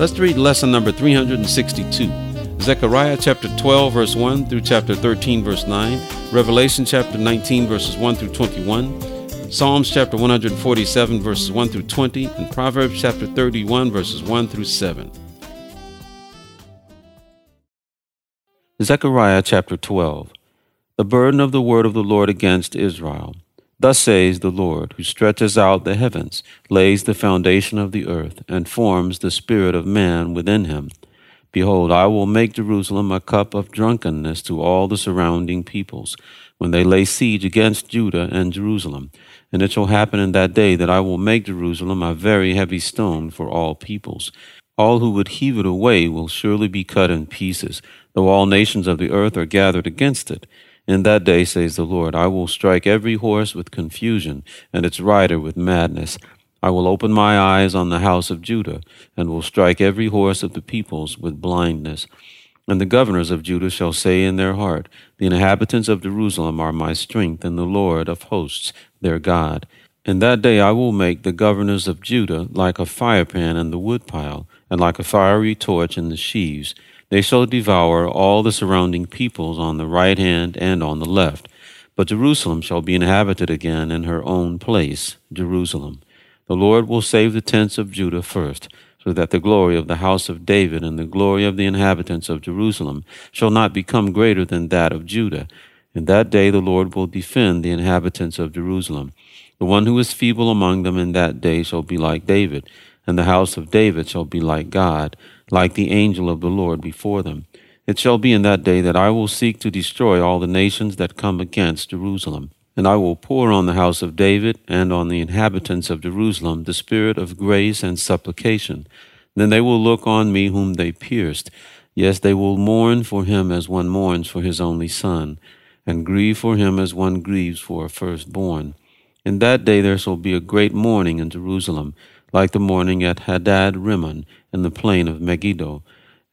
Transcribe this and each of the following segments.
Let's read lesson number 362. Zechariah chapter 12, verse 1 through chapter 13, verse 9, Revelation chapter 19, verses 1 through 21, Psalms chapter 147, verses 1 through 20, and Proverbs chapter 31, verses 1 through 7. Zechariah chapter 12 The burden of the word of the Lord against Israel. Thus says the Lord, who stretches out the heavens, lays the foundation of the earth, and forms the spirit of man within him Behold, I will make Jerusalem a cup of drunkenness to all the surrounding peoples, when they lay siege against Judah and Jerusalem. And it shall happen in that day that I will make Jerusalem a very heavy stone for all peoples. All who would heave it away will surely be cut in pieces, though all nations of the earth are gathered against it. In that day, says the Lord, I will strike every horse with confusion, and its rider with madness. I will open my eyes on the house of Judah, and will strike every horse of the peoples with blindness. And the governors of Judah shall say in their heart, The inhabitants of Jerusalem are my strength, and the Lord of hosts their God. In that day I will make the governors of Judah like a firepan in the woodpile, and like a fiery torch in the sheaves. They shall devour all the surrounding peoples on the right hand and on the left. But Jerusalem shall be inhabited again in her own place, Jerusalem. The Lord will save the tents of Judah first, so that the glory of the house of David and the glory of the inhabitants of Jerusalem shall not become greater than that of Judah. In that day the Lord will defend the inhabitants of Jerusalem. The one who is feeble among them in that day shall be like David, and the house of David shall be like God, like the angel of the Lord before them. It shall be in that day that I will seek to destroy all the nations that come against Jerusalem. And I will pour on the house of David and on the inhabitants of Jerusalem the spirit of grace and supplication. Then they will look on me whom they pierced. Yes, they will mourn for him as one mourns for his only son, and grieve for him as one grieves for a firstborn. In that day there shall be a great mourning in Jerusalem, like the mourning at Hadad Rimmon in the plain of Megiddo.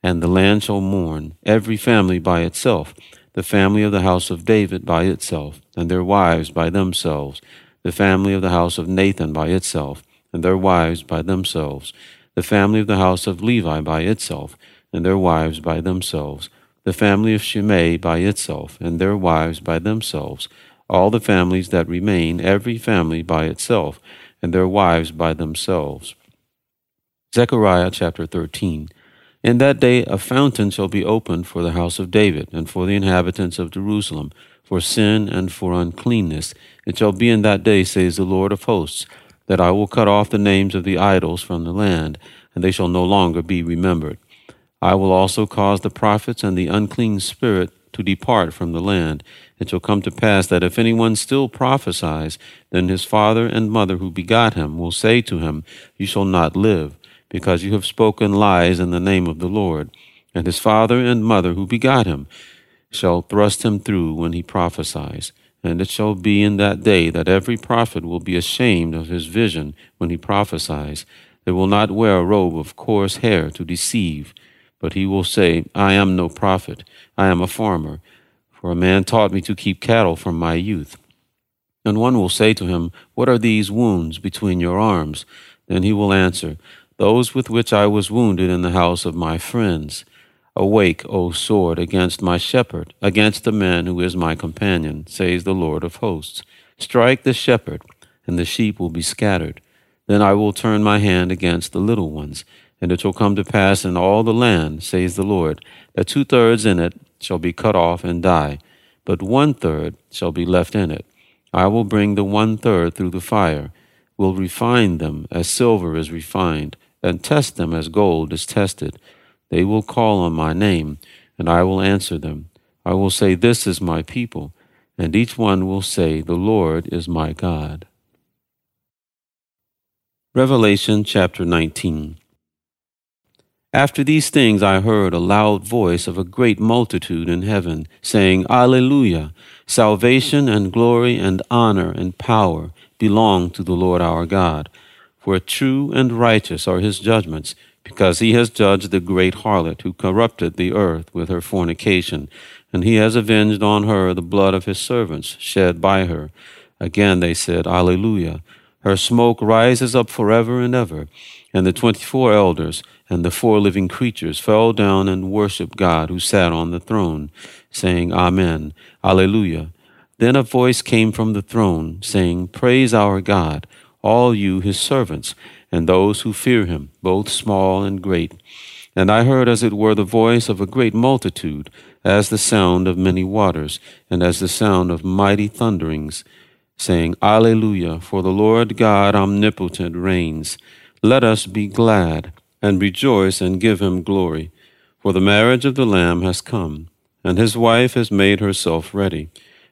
And the land shall mourn, every family by itself the family of the house of David by itself, and their wives by themselves, the family of the house of Nathan by itself, and their wives by themselves, the family of the house of Levi by itself, and their wives by themselves, the family of Shimei by itself, and their wives by themselves, all the families that remain, every family by itself, and their wives by themselves. Zechariah chapter 13. In that day a fountain shall be opened for the house of David, and for the inhabitants of Jerusalem, for sin and for uncleanness. It shall be in that day, says the Lord of hosts, that I will cut off the names of the idols from the land, and they shall no longer be remembered. I will also cause the prophets and the unclean spirit to depart from the land. It shall come to pass that if anyone still prophesies, then his father and mother who begot him will say to him, You shall not live because you have spoken lies in the name of the Lord. And his father and mother who begot him shall thrust him through when he prophesies. And it shall be in that day that every prophet will be ashamed of his vision when he prophesies. They will not wear a robe of coarse hair to deceive, but he will say, I am no prophet, I am a farmer, for a man taught me to keep cattle from my youth. And one will say to him, What are these wounds between your arms? Then he will answer, those with which I was wounded in the house of my friends. Awake, O sword, against my shepherd, against the man who is my companion, says the Lord of hosts. Strike the shepherd, and the sheep will be scattered. Then I will turn my hand against the little ones, and it shall come to pass in all the land, says the Lord, that two thirds in it shall be cut off and die, but one third shall be left in it. I will bring the one third through the fire, will refine them as silver is refined and test them as gold is tested. They will call on my name, and I will answer them. I will say, This is my people, and each one will say, The Lord is my God. Revelation chapter 19 After these things I heard a loud voice of a great multitude in heaven, saying, Alleluia! Salvation and glory and honor and power belong to the Lord our God. For true and righteous are his judgments, because he has judged the great harlot who corrupted the earth with her fornication, and he has avenged on her the blood of his servants shed by her. Again they said, Alleluia! Her smoke rises up forever and ever. And the twenty four elders and the four living creatures fell down and worshipped God who sat on the throne, saying, Amen, Alleluia. Then a voice came from the throne, saying, Praise our God, all you his servants, and those who fear him, both small and great. And I heard as it were the voice of a great multitude, as the sound of many waters, and as the sound of mighty thunderings, saying, Alleluia, for the Lord God omnipotent reigns. Let us be glad and rejoice and give him glory. For the marriage of the Lamb has come, and his wife has made herself ready.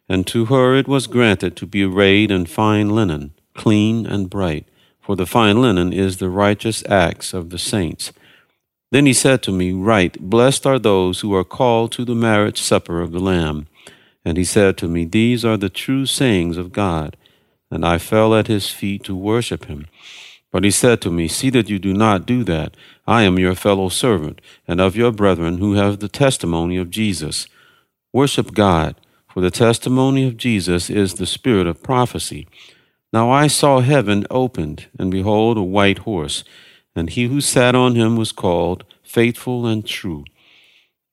And to her it was granted to be arrayed in fine linen, clean and bright, for the fine linen is the righteous acts of the saints. Then he said to me, Write, Blessed are those who are called to the marriage supper of the Lamb. And he said to me, These are the true sayings of God. And I fell at his feet to worship him. But he said to me, See that you do not do that. I am your fellow servant, and of your brethren who have the testimony of Jesus. Worship God, for the testimony of Jesus is the spirit of prophecy. Now I saw heaven opened, and behold, a white horse, and he who sat on him was called Faithful and True.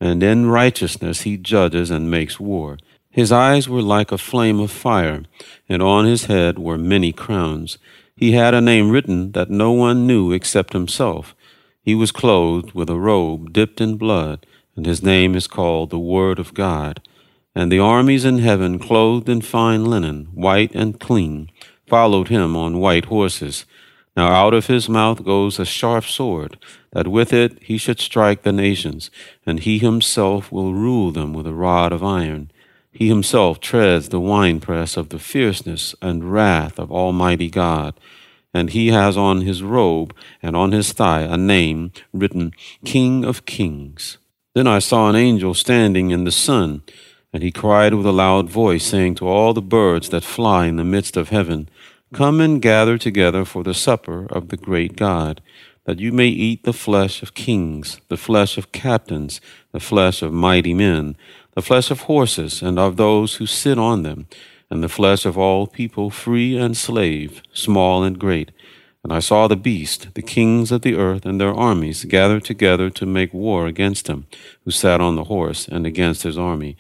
And in righteousness he judges and makes war. His eyes were like a flame of fire, and on his head were many crowns. He had a name written that no one knew except himself. He was clothed with a robe dipped in blood, and his name is called the Word of God. And the armies in heaven, clothed in fine linen, white and clean, followed him on white horses. Now out of his mouth goes a sharp sword, that with it he should strike the nations, and he himself will rule them with a rod of iron. He himself treads the winepress of the fierceness and wrath of Almighty God. And he has on his robe and on his thigh a name written King of Kings. Then I saw an angel standing in the sun, and he cried with a loud voice, saying to all the birds that fly in the midst of heaven, Come and gather together for the supper of the great God, that you may eat the flesh of kings, the flesh of captains, the flesh of mighty men the flesh of horses and of those who sit on them, and the flesh of all people, free and slave, small and great. And I saw the beast, the kings of the earth and their armies, gathered together to make war against him, who sat on the horse, and against his army.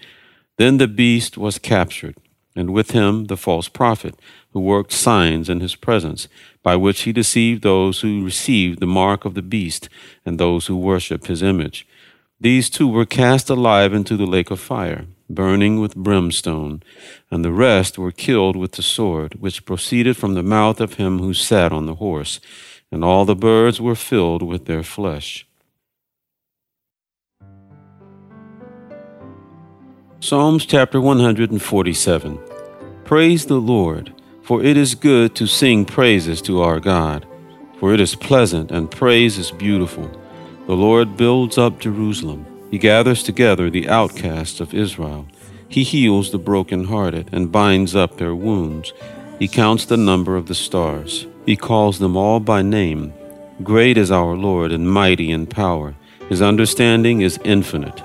Then the beast was captured, and with him the false prophet, who worked signs in his presence, by which he deceived those who received the mark of the beast, and those who worship his image. These two were cast alive into the lake of fire, burning with brimstone, and the rest were killed with the sword, which proceeded from the mouth of him who sat on the horse, and all the birds were filled with their flesh. Psalms chapter 147 Praise the Lord, for it is good to sing praises to our God, for it is pleasant and praise is beautiful. The Lord builds up Jerusalem. He gathers together the outcasts of Israel. He heals the brokenhearted and binds up their wounds. He counts the number of the stars. He calls them all by name. Great is our Lord and mighty in power. His understanding is infinite.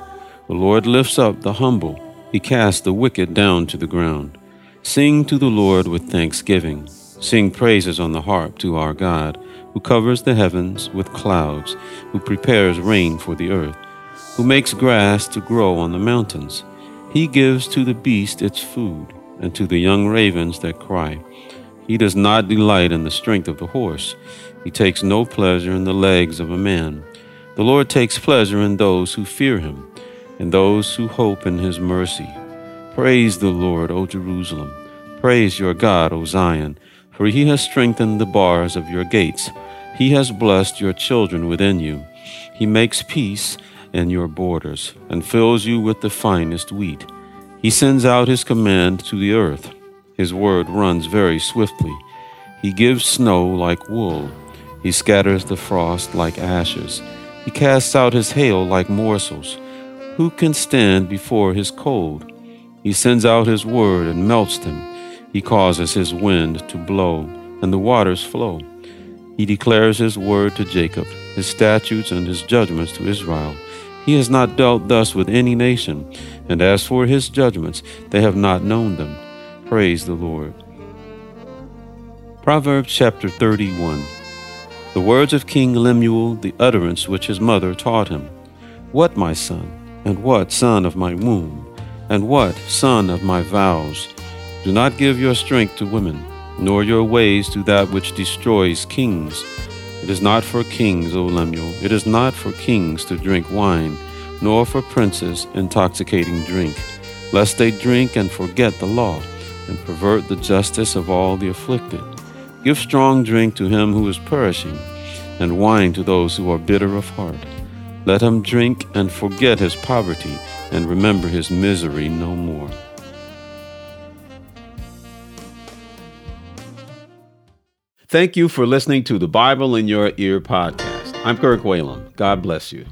The Lord lifts up the humble. He casts the wicked down to the ground. Sing to the Lord with thanksgiving. Sing praises on the harp to our God who covers the heavens with clouds, who prepares rain for the earth, who makes grass to grow on the mountains. He gives to the beast its food, and to the young ravens that cry. He does not delight in the strength of the horse. He takes no pleasure in the legs of a man. The Lord takes pleasure in those who fear him, in those who hope in his mercy. Praise the Lord, O Jerusalem. Praise your God, O Zion for he has strengthened the bars of your gates. He has blessed your children within you. He makes peace in your borders, and fills you with the finest wheat. He sends out his command to the earth. His word runs very swiftly. He gives snow like wool. He scatters the frost like ashes. He casts out his hail like morsels. Who can stand before his cold? He sends out his word and melts them. He causes his wind to blow, and the waters flow. He declares his word to Jacob, his statutes and his judgments to Israel. He has not dealt thus with any nation, and as for his judgments, they have not known them. Praise the Lord. Proverbs chapter 31. The words of King Lemuel, the utterance which his mother taught him. What, my son, and what, son of my womb, and what, son of my vows? Do not give your strength to women, nor your ways to that which destroys kings. It is not for kings, O Lemuel, it is not for kings to drink wine, nor for princes intoxicating drink, lest they drink and forget the law, and pervert the justice of all the afflicted. Give strong drink to him who is perishing, and wine to those who are bitter of heart. Let him drink and forget his poverty, and remember his misery no more. Thank you for listening to the Bible in Your Ear podcast. I'm Kirk Whalum. God bless you.